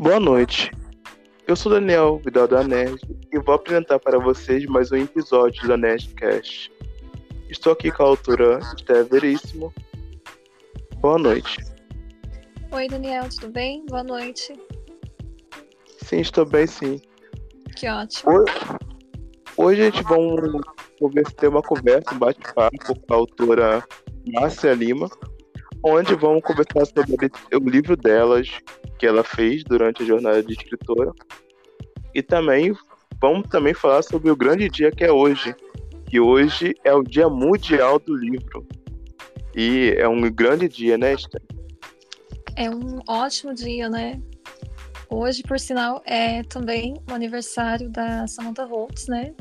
Boa noite. Eu sou Daniel Vidal da Nerd e vou apresentar para vocês mais um episódio da Nerdcast. Estou aqui com a autora Esté Veríssimo. Boa noite. Oi, Daniel, tudo bem? Boa noite. Sim, estou bem sim. Que ótimo. Hoje, hoje a gente vai ter uma conversa, um bate-papo com a autora Márcia Lima, onde vamos conversar sobre o livro delas que ela fez durante a jornada de escritora. E também vamos também falar sobre o grande dia que é hoje, que hoje é o Dia Mundial do Livro. E é um grande dia, né, Esther? É um ótimo dia, né? Hoje, por sinal, é também o aniversário da Samantha Holtz, né?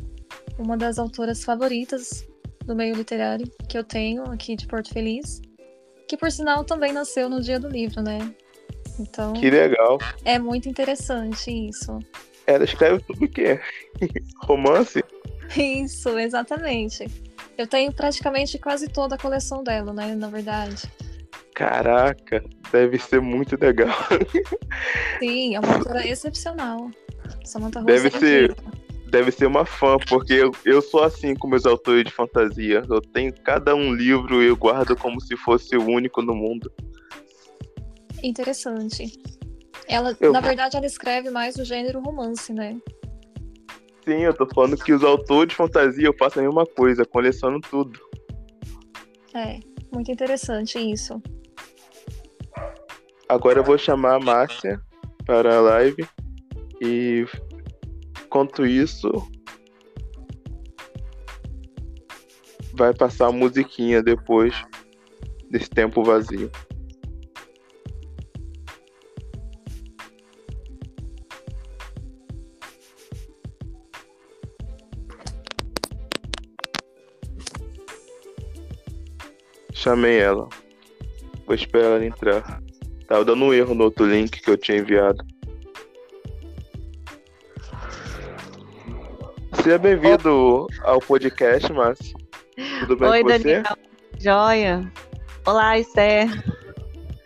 Uma das autoras favoritas do meio literário que eu tenho aqui de Porto Feliz. Que, por sinal, também nasceu no dia do livro, né? Então. Que legal. É muito interessante isso. Ela escreve tudo o quê? Romance? Isso, exatamente. Eu tenho praticamente quase toda a coleção dela, né? Na verdade. Caraca, deve ser muito legal. Sim, é uma autora excepcional. Samantha Deve é ser, deve ser uma fã, porque eu, eu sou assim com meus autores de fantasia. Eu tenho cada um livro e eu guardo como se fosse o único no mundo. Interessante. Ela, Eu- na verdade, ela escreve mais do gênero romance, né? Sim, eu tô falando que os autores de fantasia eu faço a mesma coisa, coleciono tudo. É, muito interessante isso. Agora eu vou chamar a Márcia para a live e enquanto isso vai passar a musiquinha depois desse tempo vazio. Chamei ela. Vou esperar ela entrar. Tava dando um erro no outro link que eu tinha enviado. Seja bem-vindo ao podcast, Márcio. Tudo bem Oi, com você? Daniel. Joia. Olá, Esther.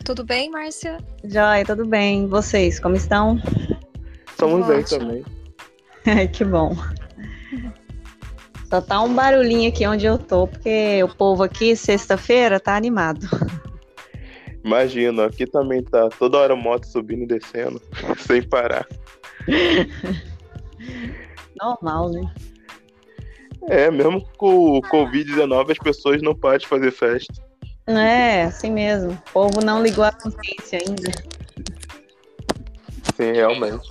Tudo bem, Márcia? Joia, tudo bem? Vocês, como estão? Estamos bem também. Ai, que bom. Só tá um barulhinho aqui onde eu tô, porque o povo aqui, sexta-feira, tá animado. Imagina, aqui também tá toda hora moto subindo e descendo, sem parar. Normal, né? É, mesmo com o Covid-19 as pessoas não param de fazer festa. É, assim mesmo. O povo não ligou a consciência ainda. Sim, realmente.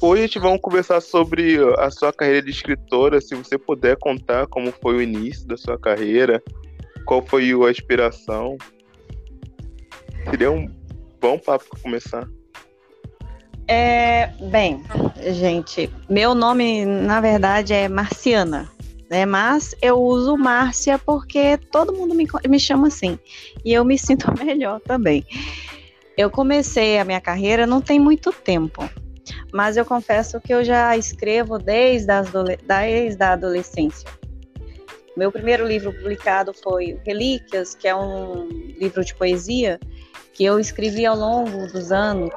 Hoje a gente vai conversar sobre a sua carreira de escritora, se você puder contar como foi o início da sua carreira, qual foi a inspiração. Seria um bom papo para começar. É, bem, gente, meu nome, na verdade, é Marciana, né? Mas eu uso Márcia porque todo mundo me, me chama assim. E eu me sinto melhor também. Eu comecei a minha carreira não tem muito tempo, mas eu confesso que eu já escrevo desde, as desde a adolescência. Meu primeiro livro publicado foi Relíquias, que é um livro de poesia que eu escrevi ao longo dos anos.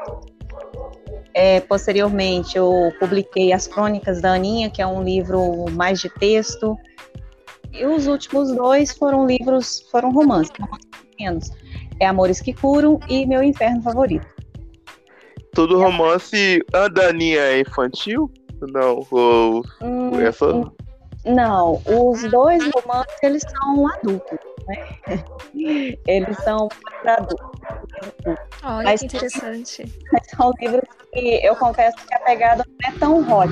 É, posteriormente, eu publiquei As Crônicas da Aninha, que é um livro mais de texto. E os últimos dois foram livros, foram romances, romances pequenos. É Amores que Curam e Meu Inferno Favorito. Todo romance. A Daninha é infantil? Não, ou Hum, essa. Não, os dois romances, eles são adultos, né? Eles são para adultos. Olha Mas- que interessante. São livros que eu confesso que a pegada não é tão hot.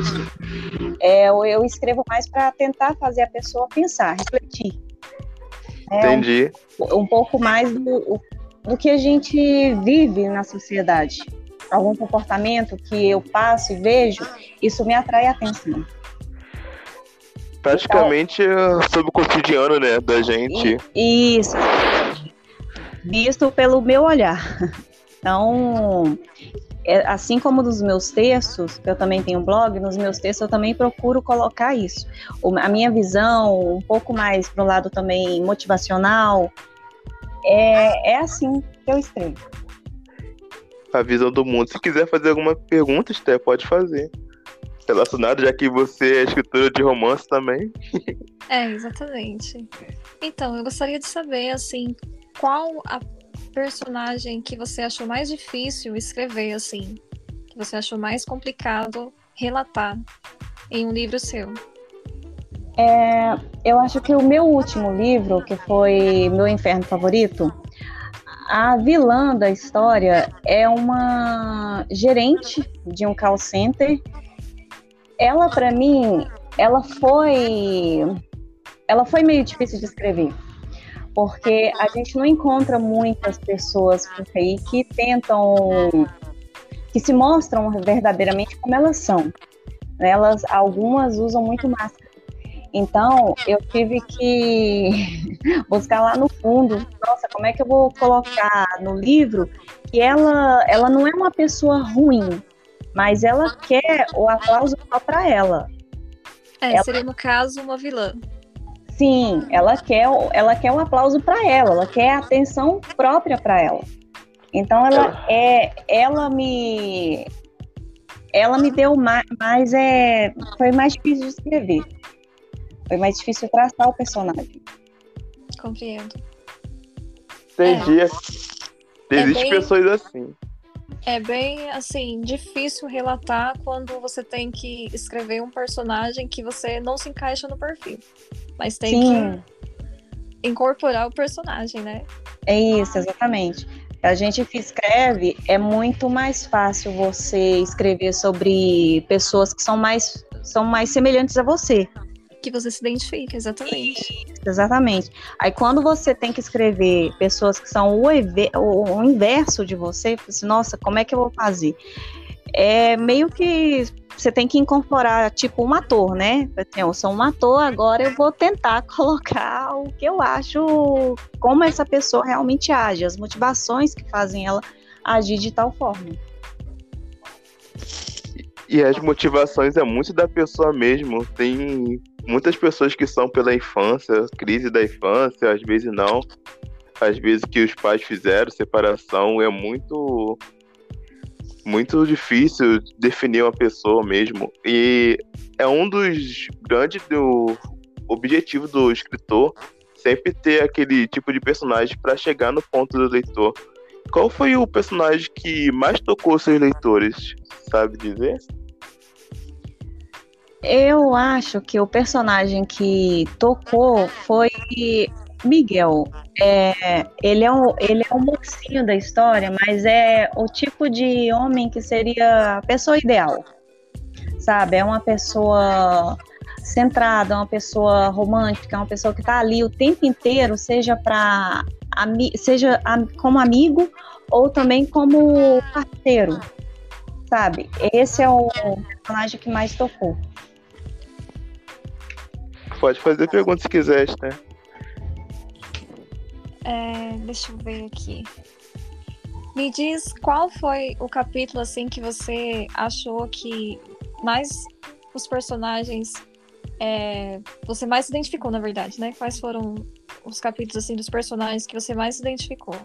É, eu, eu escrevo mais para tentar fazer a pessoa pensar, refletir. É um, Entendi. um pouco mais do, do que a gente vive na sociedade. Algum comportamento que eu passo e vejo, isso me atrai a atenção. Praticamente é sobre o cotidiano, né, da gente. Isso. Visto pelo meu olhar. Então, é, assim como nos meus textos, que eu também tenho blog, nos meus textos eu também procuro colocar isso. A minha visão, um pouco mais para o lado também motivacional, é, é assim que eu escrevo. a visão do mundo. Se quiser fazer alguma pergunta, Esté, pode fazer. Relacionado, já que você é escritora de romance também. É, exatamente. Então, eu gostaria de saber, assim, qual a personagem que você achou mais difícil escrever, assim, que você achou mais complicado relatar em um livro seu? É, eu acho que o meu último livro, que foi Meu Inferno Favorito, a vilã da história é uma gerente de um call center. Ela, para mim, ela foi, ela foi meio difícil de escrever, porque a gente não encontra muitas pessoas por aí que tentam, que se mostram verdadeiramente como elas são. Elas, algumas usam muito máscara então, eu tive que buscar lá no fundo, nossa, como é que eu vou colocar no livro que ela, ela não é uma pessoa ruim, mas ela quer o aplauso só para ela. É, ela... seria no caso uma vilã. Sim, ela quer, ela quer o aplauso para ela, ela quer a atenção própria para ela. Então ela é, ela me, ela me deu mais, mais é, foi mais difícil de escrever. Foi mais difícil traçar o personagem. Compreendo. Entendi. É. Existem é pessoas assim. É bem, assim, difícil relatar quando você tem que escrever um personagem que você não se encaixa no perfil. Mas tem Sim. que incorporar o personagem, né? É isso, exatamente. A gente que escreve, é muito mais fácil você escrever sobre pessoas que são mais, são mais semelhantes a você que você se identifica, exatamente. Exatamente. Aí quando você tem que escrever pessoas que são o, o, o inverso de você, você assim, nossa, como é que eu vou fazer? É meio que você tem que incorporar, tipo, um ator, né? Assim, eu sou um ator, agora eu vou tentar colocar o que eu acho, como essa pessoa realmente age, as motivações que fazem ela agir de tal forma. E as motivações é muito da pessoa mesmo. Tem muitas pessoas que são pela infância, crise da infância, às vezes não. Às vezes que os pais fizeram, separação, é muito muito difícil definir uma pessoa mesmo. E é um dos grandes do objetivo do escritor sempre ter aquele tipo de personagem para chegar no ponto do leitor. Qual foi o personagem que mais tocou seus leitores? Sabe dizer? Eu acho que o personagem que tocou foi Miguel. É, ele, é um, ele é um mocinho da história, mas é o tipo de homem que seria a pessoa ideal. Sabe? É uma pessoa centrada, uma pessoa romântica, uma pessoa que está ali o tempo inteiro, seja para seja como amigo ou também como parceiro, sabe? Esse é o personagem que mais tocou. Pode fazer pergunta se quiser, né? É, deixa eu ver aqui. Me diz qual foi o capítulo assim que você achou que mais os personagens é, você mais se identificou, na verdade, né? Quais foram os capítulos assim dos personagens que você mais se identificou?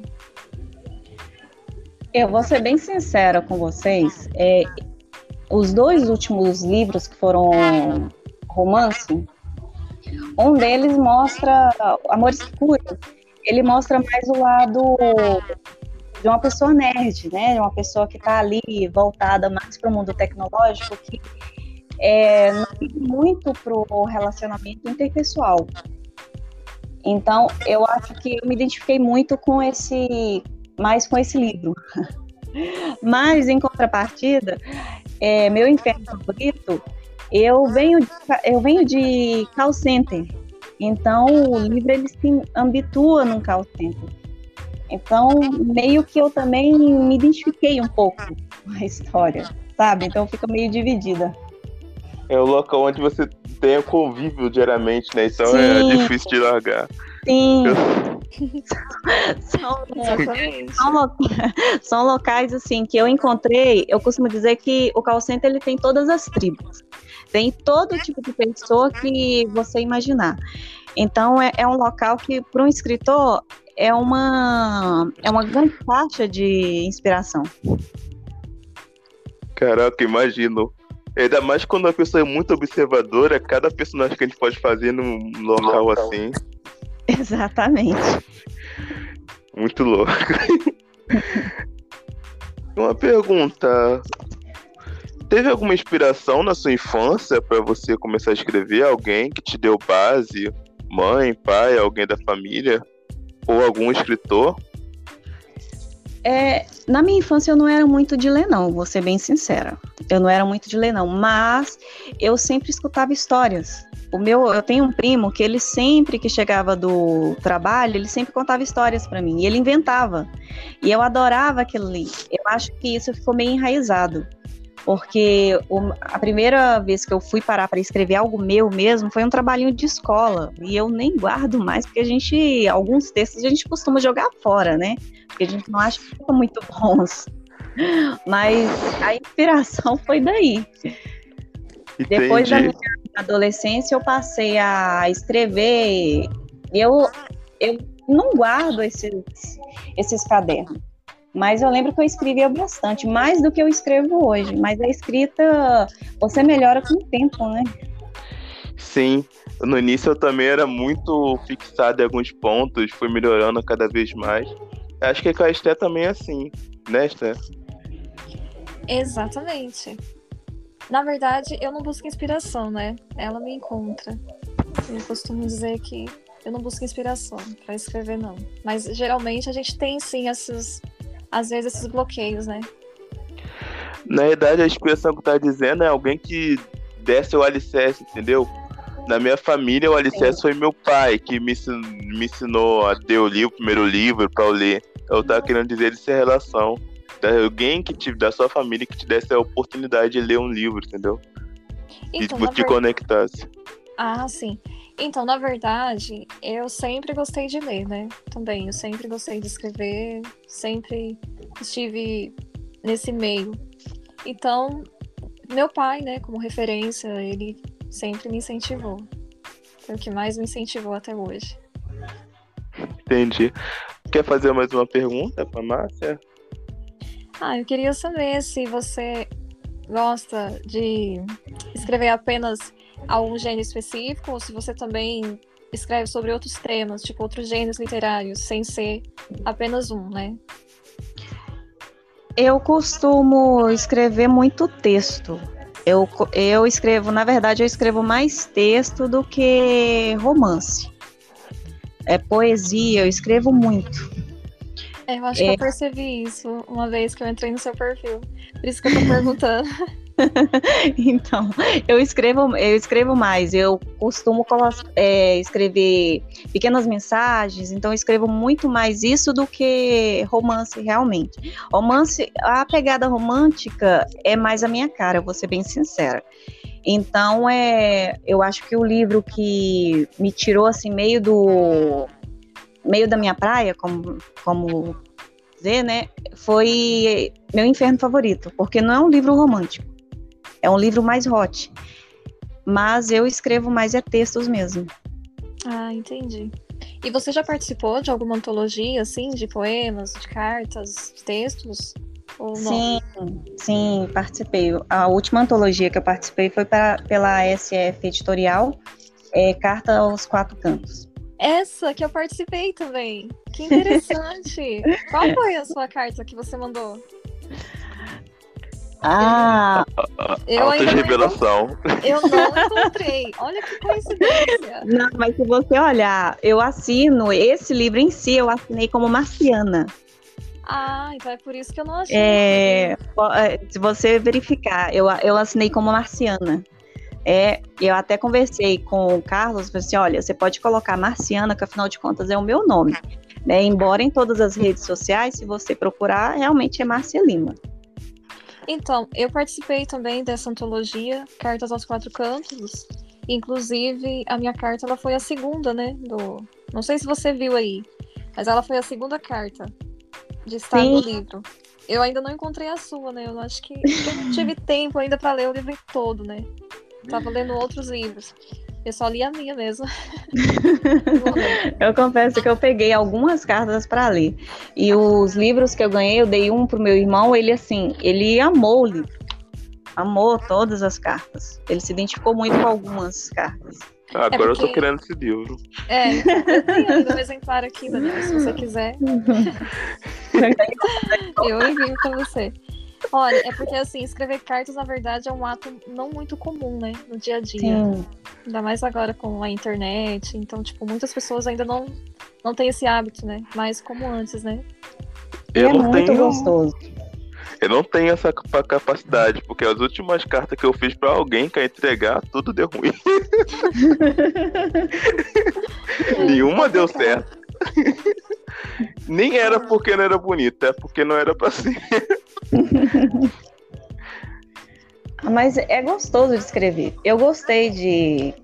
Eu vou ser bem sincera com vocês. É, os dois últimos livros que foram romance, um deles mostra Amores Escuros. Ele mostra mais o lado de uma pessoa nerd, né? De uma pessoa que está ali voltada mais para o mundo tecnológico, que é, não liga muito para o relacionamento interpessoal. Então, eu acho que eu me identifiquei muito com esse, mais com esse livro. Mas, em contrapartida, é, meu inferno favorito eu venho de, eu venho de call center, então o livro ele se habitua num call center. Então, meio que eu também me identifiquei um pouco com a história, sabe? Então fica meio dividida. É o local onde você tem o convívio diariamente, né? Então é Sim. é difícil de largar. Sim. são, são, são, locais assim que eu encontrei. Eu costumo dizer que o call center ele tem todas as tribos. Tem todo tipo de pessoa que você imaginar. Então, é, é um local que, para um escritor, é uma é uma grande faixa de inspiração. Caraca, imagino. Ainda mais quando a pessoa é muito observadora, cada personagem que a gente pode fazer num local assim. Exatamente. Muito louco. Uma pergunta. Teve alguma inspiração na sua infância para você começar a escrever? Alguém que te deu base? Mãe, pai, alguém da família? Ou algum escritor? É, na minha infância eu não era muito de ler, não, vou ser bem sincera. Eu não era muito de ler, não, mas eu sempre escutava histórias. O meu, eu tenho um primo que ele sempre que chegava do trabalho, ele sempre contava histórias para mim, e ele inventava. E eu adorava aquilo ali. Eu acho que isso ficou meio enraizado porque a primeira vez que eu fui parar para escrever algo meu mesmo foi um trabalhinho de escola e eu nem guardo mais porque a gente alguns textos a gente costuma jogar fora, né? Porque a gente não acha que são muito bons. Mas a inspiração foi daí. Entendi. Depois da minha adolescência eu passei a escrever. Eu eu não guardo esses esses cadernos. Mas eu lembro que eu escrevia bastante, mais do que eu escrevo hoje. Mas a escrita, você melhora com o tempo, né? Sim. No início eu também era muito fixado em alguns pontos, fui melhorando cada vez mais. Acho que com a Esté também é assim, né, Esté? Exatamente. Na verdade, eu não busco inspiração, né? Ela me encontra. Eu costumo dizer que eu não busco inspiração para escrever, não. Mas geralmente a gente tem sim esses às vezes, esses bloqueios, né? Na verdade, a expressão que tá dizendo é alguém que desce o alicerce, entendeu? Na minha família, o alicerce Sim. foi meu pai, que me, me ensinou a ter o livro, o primeiro livro para eu ler. Eu tava querendo dizer essa relação. Alguém que te, da sua família que te desse a oportunidade de ler um livro, entendeu? Então, e te ver... conectasse. Ah, sim. Então, na verdade, eu sempre gostei de ler, né? Também, eu sempre gostei de escrever, sempre estive nesse meio. Então, meu pai, né, como referência, ele sempre me incentivou. Foi o que mais me incentivou até hoje. Entendi. Quer fazer mais uma pergunta para Márcia? Ah, eu queria saber se você gosta de escrever apenas algum gênero específico, ou se você também escreve sobre outros temas, tipo outros gêneros literários, sem ser apenas um, né? Eu costumo escrever muito texto. Eu, eu escrevo, na verdade, eu escrevo mais texto do que romance. É poesia, eu escrevo muito. É, eu acho é... que eu percebi isso uma vez que eu entrei no seu perfil. Por isso que eu tô perguntando. então, eu escrevo, eu escrevo mais. Eu costumo é, escrever pequenas mensagens, então escrevo muito mais isso do que romance realmente. Romance, a pegada romântica é mais a minha cara, vou ser bem sincera. Então, é, eu acho que o livro que me tirou assim meio do meio da minha praia, como como dizer, né, foi meu inferno favorito, porque não é um livro romântico é um livro mais hot. Mas eu escrevo mais é textos mesmo. Ah, entendi. E você já participou de alguma antologia, assim, de poemas, de cartas, de textos? Sim, sim, participei. A última antologia que eu participei foi pra, pela SF Editorial, é, Carta aos Quatro Cantos. Essa que eu participei também. Que interessante. Qual foi a sua carta que você mandou? Ah! Eu ainda revelação. Eu não encontrei. Olha que coincidência. Não, mas se você olhar, eu assino esse livro em si, eu assinei como Marciana. Ah, então é por isso que eu não achei. É, é, se você verificar, eu, eu assinei como Marciana. É, eu até conversei com o Carlos, falei assim, olha, você pode colocar Marciana, que afinal de contas é o meu nome. Né? Embora em todas as redes sociais, se você procurar, realmente é Márcia Lima. Então, eu participei também dessa antologia, Cartas aos Quatro Cantos. Inclusive, a minha carta ela foi a segunda, né? Do... Não sei se você viu aí, mas ela foi a segunda carta de estar Sim. no livro. Eu ainda não encontrei a sua, né? Eu acho que eu não tive tempo ainda para ler o livro todo, né? Tava lendo outros livros. Eu só li a minha mesmo. eu confesso que eu peguei algumas cartas para ler. E os livros que eu ganhei, eu dei um pro meu irmão, ele assim, ele amou o livro. Amou todas as cartas. Ele se identificou muito com algumas cartas. Ah, agora é porque... eu tô querendo esse livro. É, eu tenho um exemplar aqui, Daniel, se você quiser. eu envio pra você. Olha, é porque assim, escrever cartas, na verdade, é um ato não muito comum, né? No dia a dia. Sim. Ainda mais agora com a internet. Então, tipo, muitas pessoas ainda não, não têm esse hábito, né? Mais como antes, né? Eu é não muito tenho... gostoso. Eu não tenho essa capacidade, porque as últimas cartas que eu fiz para alguém que entregar, tudo deu ruim. Nenhuma deu certo. Nem era porque não era bonita, é porque não era pra ser. Mas é gostoso de escrever. Eu gostei de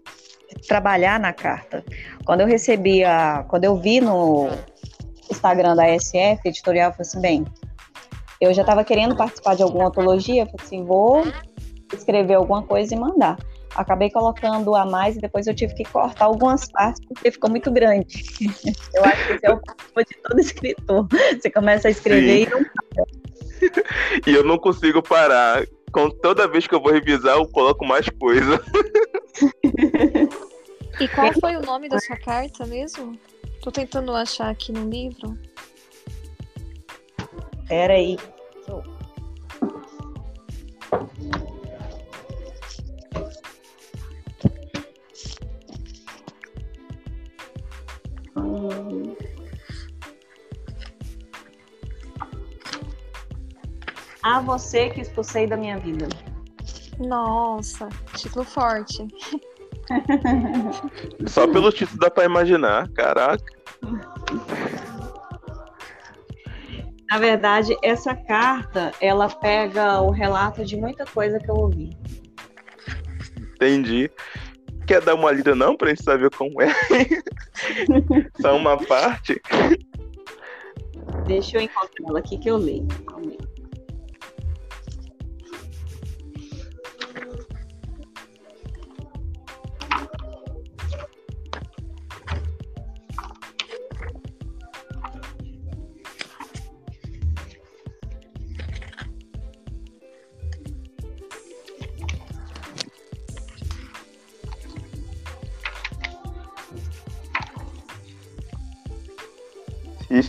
trabalhar na carta. Quando eu recebi a. Quando eu vi no Instagram da SF, editorial, eu falei assim, bem, eu já estava querendo participar de alguma antologia, falei assim, vou escrever alguma coisa e mandar. Acabei colocando a mais e depois eu tive que cortar algumas partes porque ficou muito grande. Eu acho que esse é o problema de todo escritor. Você começa a escrever Sim. e não. E eu não consigo parar. Com toda vez que eu vou revisar, eu coloco mais coisa. E qual foi o nome da sua carta mesmo? Tô tentando achar aqui no livro. Pera aí. A você que expulsei da minha vida. Nossa, título forte. Só pelo título dá pra imaginar, caraca. Na verdade, essa carta, ela pega o relato de muita coisa que eu ouvi. Entendi. Quer dar uma lida não pra gente saber como é? Só uma parte. Deixa eu encontrar ela aqui que eu leio.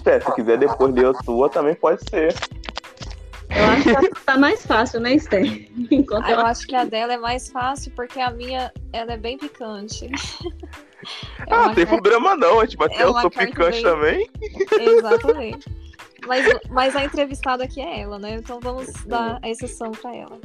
Steph, se quiser depois ler a sua, também pode ser. Eu acho que tá mais fácil, né, Steph? Enquanto eu ela... acho que a dela é mais fácil porque a minha ela é bem picante. É ah, não tem problema não, a gente bateu, é eu sou picante bem... também. Exatamente. Mas, mas a entrevistada aqui é ela, né? Então vamos dar a exceção para ela.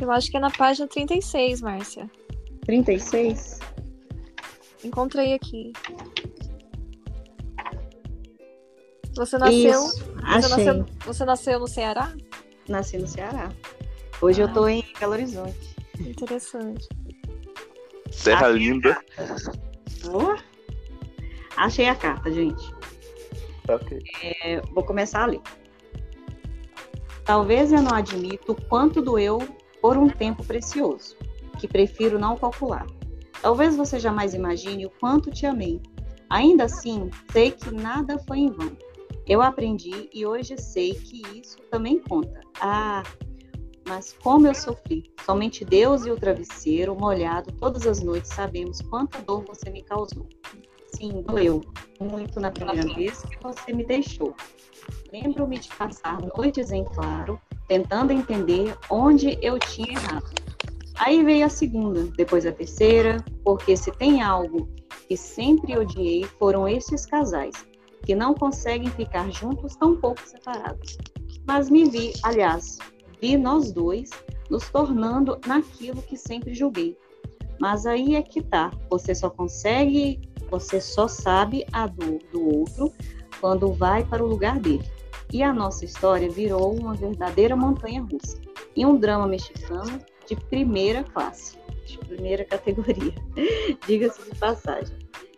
Eu acho que é na página 36, Márcia. 36? Encontrei aqui. Você nasceu. Isso, você, nasceu você nasceu no Ceará? Nasci no Ceará. Hoje ah. eu tô em Belo Horizonte. Interessante. Terra Achei linda. Oh. Achei a carta, gente. Ok. É, vou começar a ler. Talvez eu não admito o quanto doeu por um tempo precioso, que prefiro não calcular. Talvez você jamais imagine o quanto te amei. Ainda assim, sei que nada foi em vão. Eu aprendi e hoje sei que isso também conta. Ah, mas como eu sofri. Somente Deus e o travesseiro molhado todas as noites sabemos quanta dor você me causou. Sim, doeu muito na primeira vez que você me deixou. Lembro-me de passar noites em claro, tentando entender onde eu tinha errado. Aí veio a segunda, depois a terceira, porque se tem algo que sempre odiei foram esses casais, que não conseguem ficar juntos tão pouco separados. Mas me vi, aliás, vi nós dois nos tornando naquilo que sempre julguei. Mas aí é que tá. Você só consegue, você só sabe a dor do outro quando vai para o lugar dele. E a nossa história virou uma verdadeira montanha russa e um drama mexicano de primeira classe, de primeira categoria, diga-se de passagem.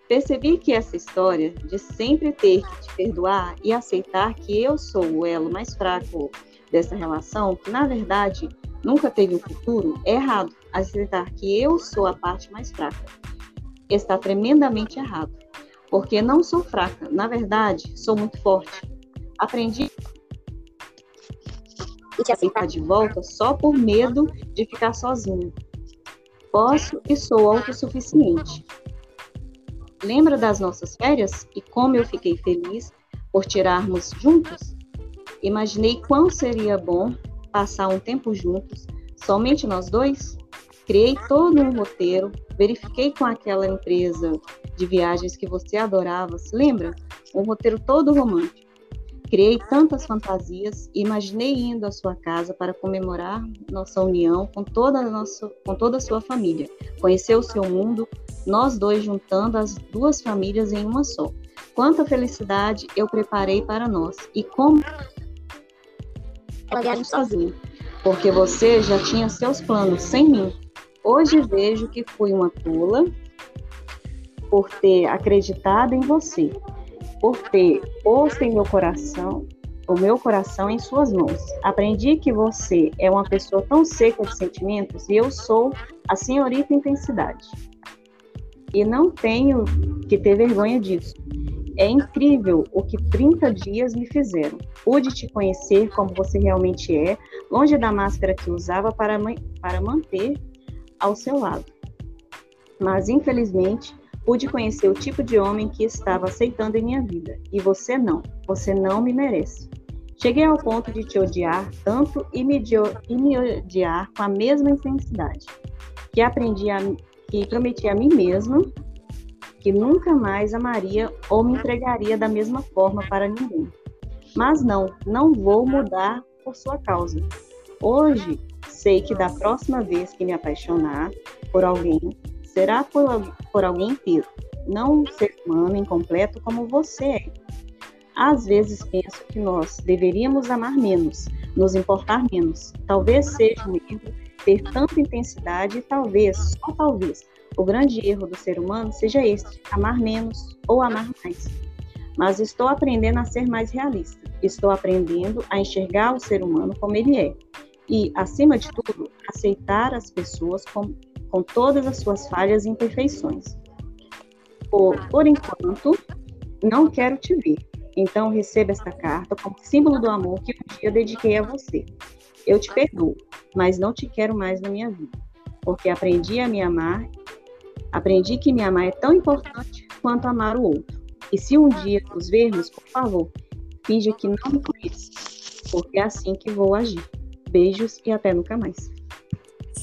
Percebi que essa história de sempre ter que te perdoar e aceitar que eu sou o elo mais fraco dessa relação, que na verdade nunca teve um futuro, é errado. Aceitar que eu sou a parte mais fraca está tremendamente errado. Porque não sou fraca, na verdade, sou muito forte. Aprendi e te aceitar de volta só por medo de ficar sozinha. Posso e sou autossuficiente. Lembra das nossas férias e como eu fiquei feliz por tirarmos juntos? Imaginei quão seria bom passar um tempo juntos, somente nós dois? Criei todo um roteiro, verifiquei com aquela empresa de viagens que você adorava, se lembra? Um roteiro todo romântico. Criei tantas fantasias e imaginei indo à sua casa para comemorar nossa união com toda a, nossa, com toda a sua família, conhecer o seu mundo, nós dois juntando as duas famílias em uma só. Quanta felicidade eu preparei para nós e como viagem sozinha, porque você já tinha seus planos sem mim. Hoje vejo que fui uma tola por ter acreditado em você, por ter posto em meu coração, o meu coração em suas mãos. Aprendi que você é uma pessoa tão seca de sentimentos e eu sou a senhorita intensidade. E não tenho que ter vergonha disso. É incrível o que 30 dias me fizeram. Pude te conhecer como você realmente é, longe da máscara que usava para, para manter ao seu lado. Mas, infelizmente, pude conhecer o tipo de homem que estava aceitando em minha vida. E você não. Você não me merece. Cheguei ao ponto de te odiar tanto e me, e me odiar com a mesma intensidade. Que aprendi a, que prometi a mim mesma que nunca mais amaria ou me entregaria da mesma forma para ninguém. Mas não, não vou mudar por sua causa. Hoje, sei que da próxima vez que me apaixonar por alguém, será por, por alguém inteiro, não ser humano incompleto como você é. Às vezes penso que nós deveríamos amar menos, nos importar menos. Talvez seja um erro ter tanta intensidade e talvez, só talvez, o grande erro do ser humano seja este: amar menos ou amar mais. Mas estou aprendendo a ser mais realista. Estou aprendendo a enxergar o ser humano como ele é. E, acima de tudo, aceitar as pessoas com, com todas as suas falhas e imperfeições. Por, por enquanto, não quero te ver. Então, receba esta carta como símbolo do amor que um dia dediquei a você. Eu te perdoo, mas não te quero mais na minha vida, porque aprendi a me amar Aprendi que me amar é tão importante quanto amar o outro. E se um dia nos vermos, por favor, finja que não me conhece, porque é assim que vou agir. Beijos e até nunca mais.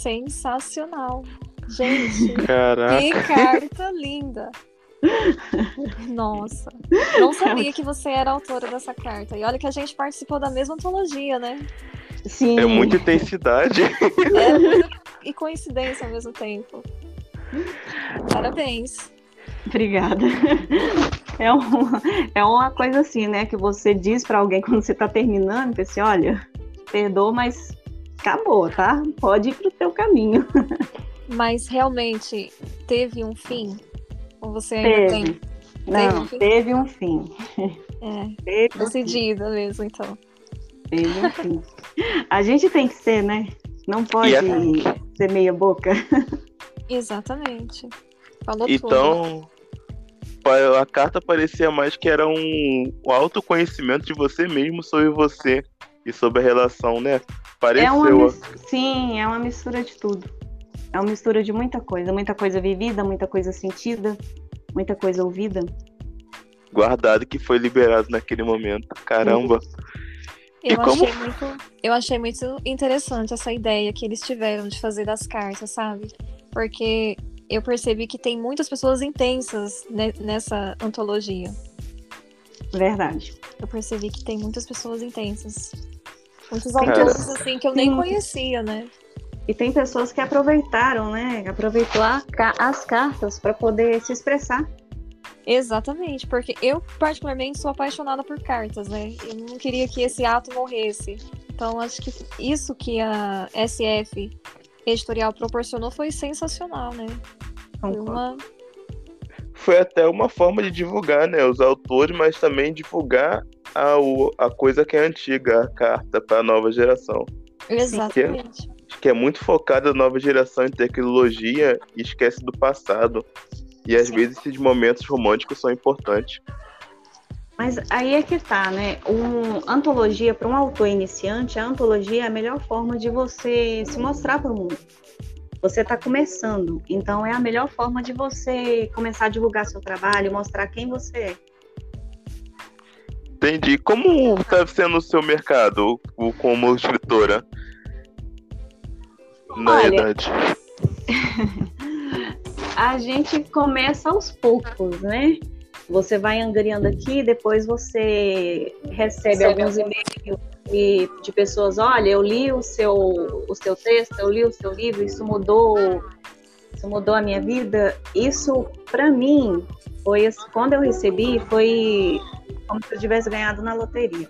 Sensacional. Gente, Caraca. que carta linda. Nossa, não sabia que você era autora dessa carta. E olha que a gente participou da mesma antologia, né? Sim. É muita intensidade. É, e coincidência ao mesmo tempo. Parabéns. Obrigada. É uma, é uma coisa assim, né? Que você diz para alguém quando você tá terminando, que assim, olha, perdoa, mas acabou, tá? Pode ir pro teu caminho. Mas realmente teve um fim? Ou você ainda Teve. tem? Não, um fim? teve um fim. É, Teve um fim. decidida mesmo, então. Teve um fim. A gente tem que ser, né? Não pode E a- ser meia boca. Exatamente. Falou tudo. Então, a carta parecia mais que era um, um autoconhecimento de você mesmo sobre você e sobre a relação, né? É uma Pareceu. mis- Sim, é uma mistura de tudo. É uma mistura de muita coisa. Muita coisa vivida, muita coisa sentida, muita coisa ouvida. guardado que foi liberado naquele momento. Caramba. Eu E como- achei, muito, eu achei muito interessante essa ideia que eles tiveram de fazer das cartas, sabe? Porque eu percebi que tem muitas pessoas intensas ne- nessa antologia. Verdade. Eu percebi que tem muitas pessoas intensas. Muitos Cara. autores, assim, que eu nem Sim. conhecia, né? E tem pessoas que aproveitaram, né? Aproveitou a, as cartas para poder se expressar. Exatamente, porque eu particularmente sou apaixonada por cartas, né? Eu não queria que esse ato morresse. Então acho que isso que a SF editorial proporcionou foi sensacional, né? Foi uma foi até uma forma de divulgar, né, os autores, mas também divulgar a, a coisa que é antiga, a carta para a nova geração. Exatamente. Que é, que é muito focada na nova geração em tecnologia e esquece do passado. E às Sim. vezes esses momentos românticos são importantes. Mas aí é que tá, né? Um, antologia, para um autor iniciante, a antologia é a melhor forma de você se mostrar para o mundo. Você está começando, então é a melhor forma de você começar a divulgar seu trabalho, mostrar quem você é. Entendi. Como está sendo o seu mercado como escritora? Na Olha, verdade. a gente começa aos poucos, né? Você vai angariando aqui, depois você recebe alguns e-mails de, de pessoas, olha, eu li o seu, o seu texto, eu li o seu livro, isso mudou, isso mudou a minha vida. Isso, para mim, foi quando eu recebi, foi como se eu tivesse ganhado na loteria.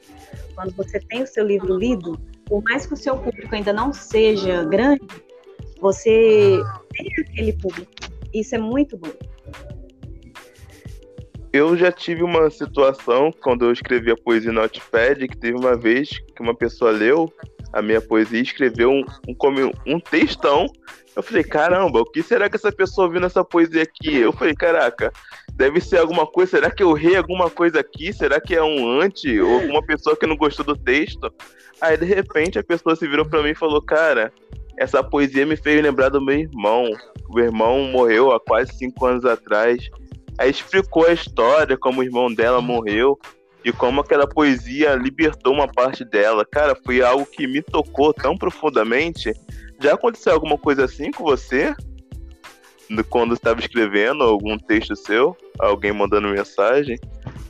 Quando você tem o seu livro lido, por mais que o seu público ainda não seja grande, você tem aquele público. Isso é muito bom eu já tive uma situação quando eu escrevi a poesia no Notepad, que teve uma vez que uma pessoa leu a minha poesia e escreveu um, um, um textão. Eu falei, caramba, o que será que essa pessoa ouviu nessa poesia aqui? Eu falei, caraca, deve ser alguma coisa. Será que eu errei alguma coisa aqui? Será que é um anti? Ou uma pessoa que não gostou do texto? Aí, de repente, a pessoa se virou para mim e falou, cara, essa poesia me fez lembrar do meu irmão. O irmão morreu há quase cinco anos atrás. Aí explicou a história, como o irmão dela morreu e como aquela poesia libertou uma parte dela. Cara, foi algo que me tocou tão profundamente. Já aconteceu alguma coisa assim com você? Quando estava escrevendo algum texto seu? Alguém mandando mensagem?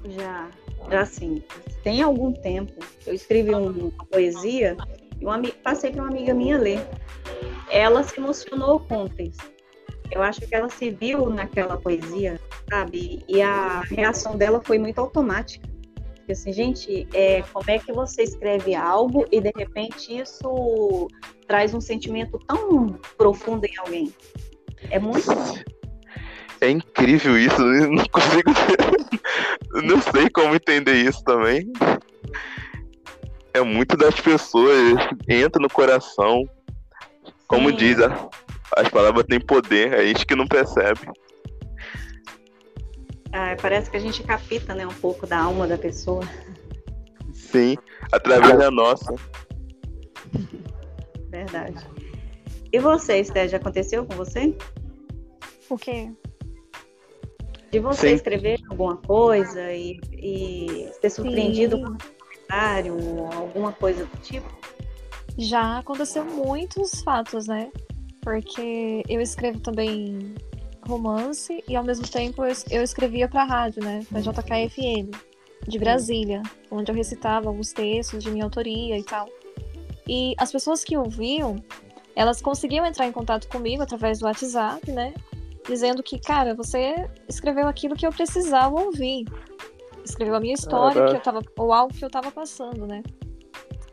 Já, já sim. Tem algum tempo. Eu escrevi uma poesia e uma, passei para uma amiga minha ler. Ela se emocionou com o texto eu acho que ela se viu naquela poesia, sabe? E a reação dela foi muito automática. Porque assim, gente, é, como é que você escreve algo e de repente isso traz um sentimento tão profundo em alguém? É muito É incrível isso, não consigo. não sei como entender isso também. É muito das pessoas, entra no coração. Como Sim. diz, as palavras têm poder, é isso que não percebe. Ah, parece que a gente capta, né, um pouco da alma da pessoa. Sim, através da nossa. Verdade. E você, Esther, já aconteceu com você? O quê? De você Sim. escrever alguma coisa e, e ser surpreendido Sim. com um comentário, alguma coisa do tipo? Já aconteceu muitos fatos, né? porque eu escrevo também romance e ao mesmo tempo eu, escrevia para rádio, né, para JKFM de Brasília, onde eu recitava alguns textos de minha autoria e tal. E as pessoas que ouviam, elas conseguiam entrar em contato comigo através do WhatsApp, né, dizendo que, cara, você escreveu aquilo que eu precisava ouvir. Escreveu a minha história, que eu tava, ou algo que eu estava passando, né?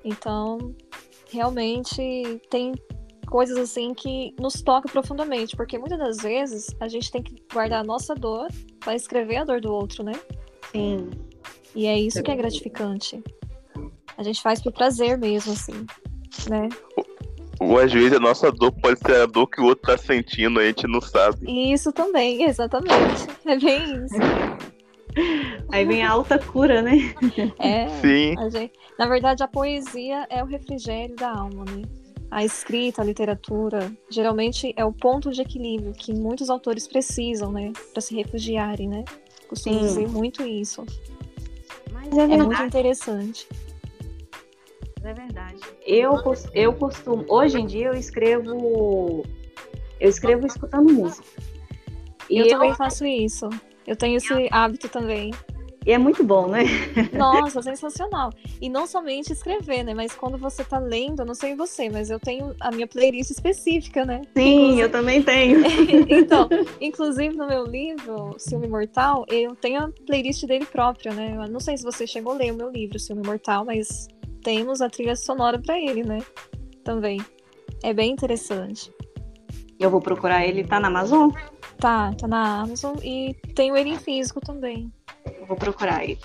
Então, realmente tem coisas assim que nos tocam profundamente, porque muitas das vezes a gente tem que guardar a nossa dor para escrever a dor do outro, né? Sim. E é isso que é gratificante. A gente faz por prazer mesmo, assim, né? Ou às vezes a nossa dor pode ser a dor que o outro tá sentindo, a gente não sabe. Isso também, exatamente. É bem isso. Aí vem a alta cura, né? É. Sim. Gente... Na verdade, a poesia é o refrigério da alma, né? a escrita, a literatura, geralmente é o ponto de equilíbrio que muitos autores precisam, né, para se refugiarem, né? Costumo Sim. dizer muito isso. Mas é, é muito interessante. É verdade. Eu, eu costumo, hoje em dia eu escrevo, eu escrevo escutando música. E eu, eu também faço isso. Eu tenho esse hábito também. E é muito bom, né? Nossa, sensacional. E não somente escrever, né? Mas quando você tá lendo, eu não sei você, mas eu tenho a minha playlist específica, né? Sim, inclusive... eu também tenho. então, inclusive no meu livro, Ciúme Mortal, eu tenho a playlist dele própria, né? Eu não sei se você chegou a ler o meu livro, Ciúme Mortal, mas temos a trilha sonora para ele, né? Também. É bem interessante. Eu vou procurar ele, tá na Amazon? Tá, tá na Amazon e tenho ele em físico também. Eu vou procurar ele.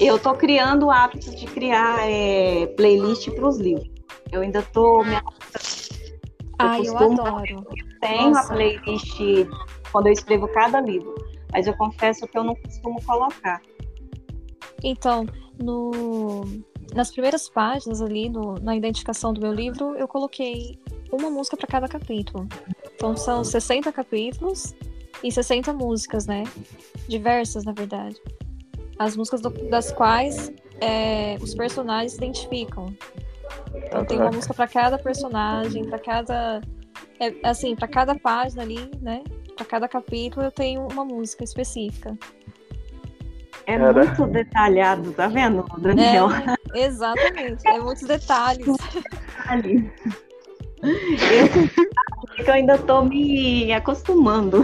Eu tô criando o hábito de criar é, playlist para os livros. Eu ainda tô me Ai, eu, eu adoro. tenho Nossa. a playlist quando eu escrevo cada livro, mas eu confesso que eu não costumo colocar. Então, no, nas primeiras páginas ali, no, na identificação do meu livro, eu coloquei uma música para cada capítulo. Então são 60 capítulos e 60 músicas, né? Diversas, na verdade. As músicas do, das quais é, os personagens se identificam. Então tem uma música para cada personagem, para cada. É, assim, para cada página ali, né? Para cada capítulo eu tenho uma música específica. É muito detalhado, tá vendo, Daniel? É, exatamente, é muitos detalhes. Esse que eu ainda tô me acostumando.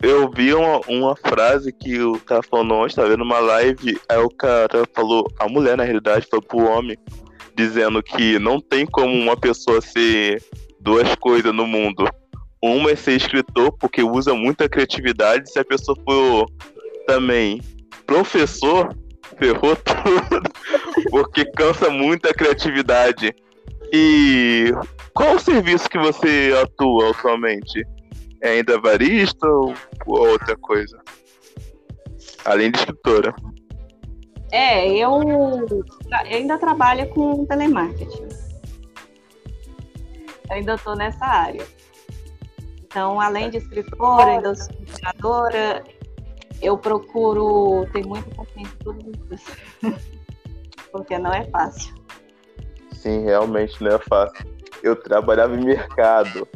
Eu vi uma, uma frase que o cara falou ontem, tá vendo uma live, aí o cara falou, a mulher na realidade falou pro homem, dizendo que não tem como uma pessoa ser duas coisas no mundo. Uma é ser escritor, porque usa muita criatividade, se a pessoa for também professor, ferrou tudo, porque cansa muito a criatividade. E qual o serviço que você atua atualmente? É ainda varista ou outra coisa? Além de escritora. É, eu, ainda trabalho com telemarketing. Eu ainda estou nessa área. Então, além de escritora, ainda sou ilustradora, eu procuro ter muito paciência os dias. Porque não é fácil. Sim, realmente não é fácil. Eu trabalhava em mercado.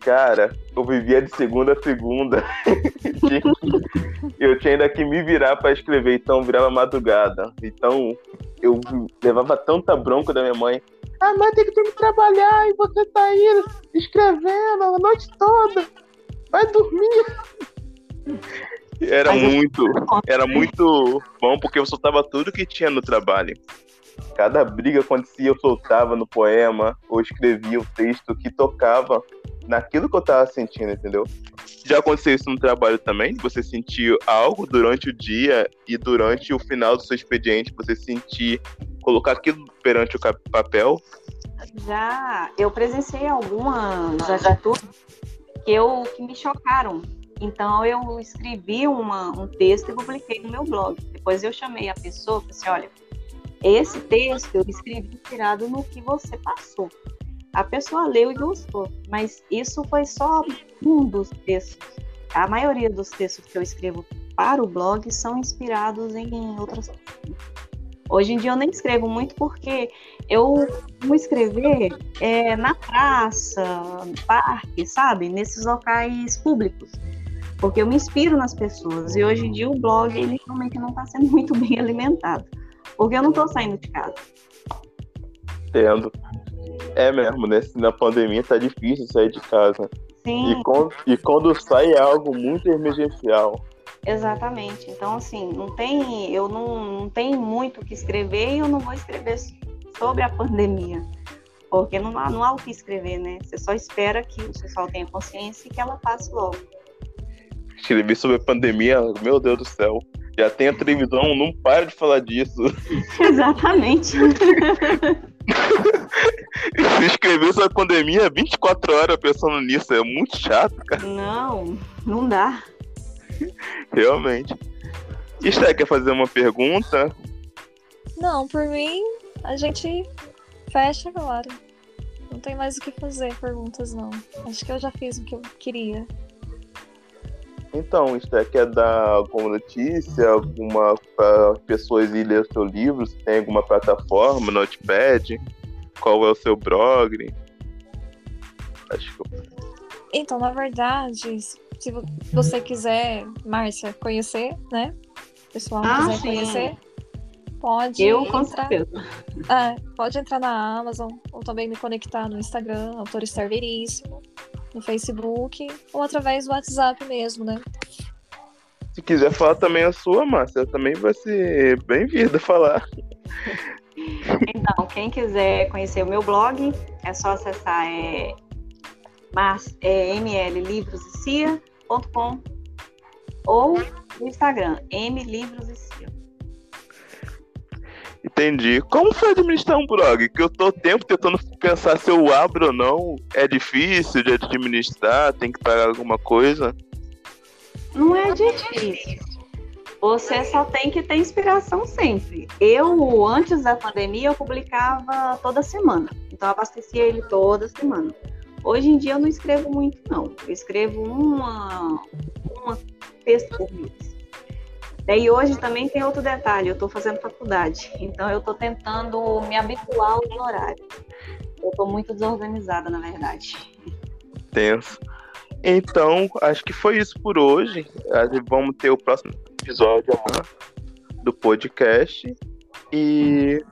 Cara, eu vivia de segunda a segunda. eu tinha ainda que me virar para escrever, então virava madrugada. Então eu levava tanta bronca da minha mãe. Ah, mãe, tem que ter que trabalhar e você tá aí escrevendo a noite toda. Vai dormir. Era muito, era muito bom porque eu soltava tudo que tinha no trabalho. Cada briga acontecia, eu soltava no poema ou escrevia o texto que tocava naquilo que eu tava sentindo, entendeu? Já aconteceu isso no trabalho também? Você sentiu algo durante o dia e durante o final do seu expediente, você sentir, colocar aquilo perante o papel? Já, eu presenciei algumas atitudes que, eu, que me chocaram então eu escrevi uma, um texto e publiquei no meu blog. Depois eu chamei a pessoa e falei assim, olha, esse texto eu escrevi inspirado no que você passou. A pessoa leu e gostou, mas isso foi só um dos textos. A maioria dos textos que eu escrevo para o blog são inspirados em outras coisas. Hoje em dia eu nem escrevo muito porque eu vou escrever é, na praça, no parque, sabe? Nesses locais públicos porque eu me inspiro nas pessoas. E hoje em dia o blog ele realmente não está sendo muito bem alimentado, porque eu não estou saindo de casa. Entendo. É mesmo, né? Na pandemia tá difícil sair de casa. Sim. E quando, e quando sai é algo muito emergencial. Exatamente. Então, assim, não tem, eu não, não tenho muito o que escrever e eu não vou escrever sobre a pandemia. Porque não há, não há o que escrever, né? Você só espera que o pessoal tenha consciência e que ela passe logo escrevi sobre a pandemia, meu Deus do céu. Já tem a televisão, não para de falar disso. Exatamente. Se escrever sobre a pandemia 24 horas pensando nisso, é muito chato, cara. Não, não dá. Realmente. Esté, quer fazer uma pergunta? Não, por mim, a gente fecha agora. Não tem mais o que fazer, perguntas não. Acho que eu já fiz o que eu queria. Então, isso quer dar alguma notícia, alguma para pessoas irem ler o seu livro? Se tem alguma plataforma, Notepad? Qual é o seu blog? Acho que Então, na verdade, se você quiser, Márcia, conhecer, né? O pessoal ah, quiser sim. conhecer, pode Eu, com entrar, certeza. É, pode entrar na Amazon ou também me conectar no Instagram, Autor Veríssimo, no Facebook ou através do WhatsApp mesmo, né? Se quiser falar também a sua, Márcia, também vai ser bem-vinda a falar. Então, quem quiser conhecer o meu blog, é só acessar é, é, mllivrosecia.com ou no Instagram, mlivrosecia. Entendi. Como foi administrar um blog? Que eu tô tempo tentando pensar se eu abro ou não. É difícil de administrar? Tem que pagar alguma coisa? Não é difícil. Você só tem que ter inspiração sempre. Eu, antes da pandemia, eu publicava toda semana. Então, eu abastecia ele toda semana. Hoje em dia, eu não escrevo muito, não. Eu escrevo uma, uma texto por mês. E hoje também tem outro detalhe, eu estou fazendo faculdade, então eu estou tentando me habituar aos horários. Eu estou muito desorganizada, na verdade. Tenso. Então, acho que foi isso por hoje. Vamos ter o próximo episódio do podcast. E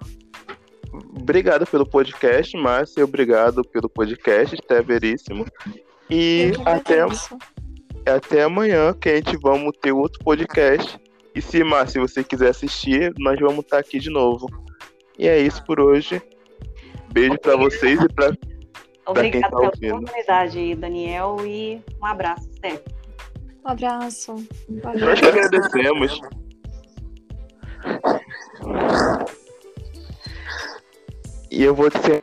obrigado pelo podcast, Márcia. Obrigado pelo podcast, até veríssimo. E até, até amanhã, que a gente vamos ter outro podcast. E se, Márcia, você quiser assistir, nós vamos estar aqui de novo. E é isso por hoje. Beijo para vocês e para Obrigada tá pela oportunidade, Daniel, e um abraço, Steph. Um abraço. Valeu. Nós que agradecemos. E eu vou dizer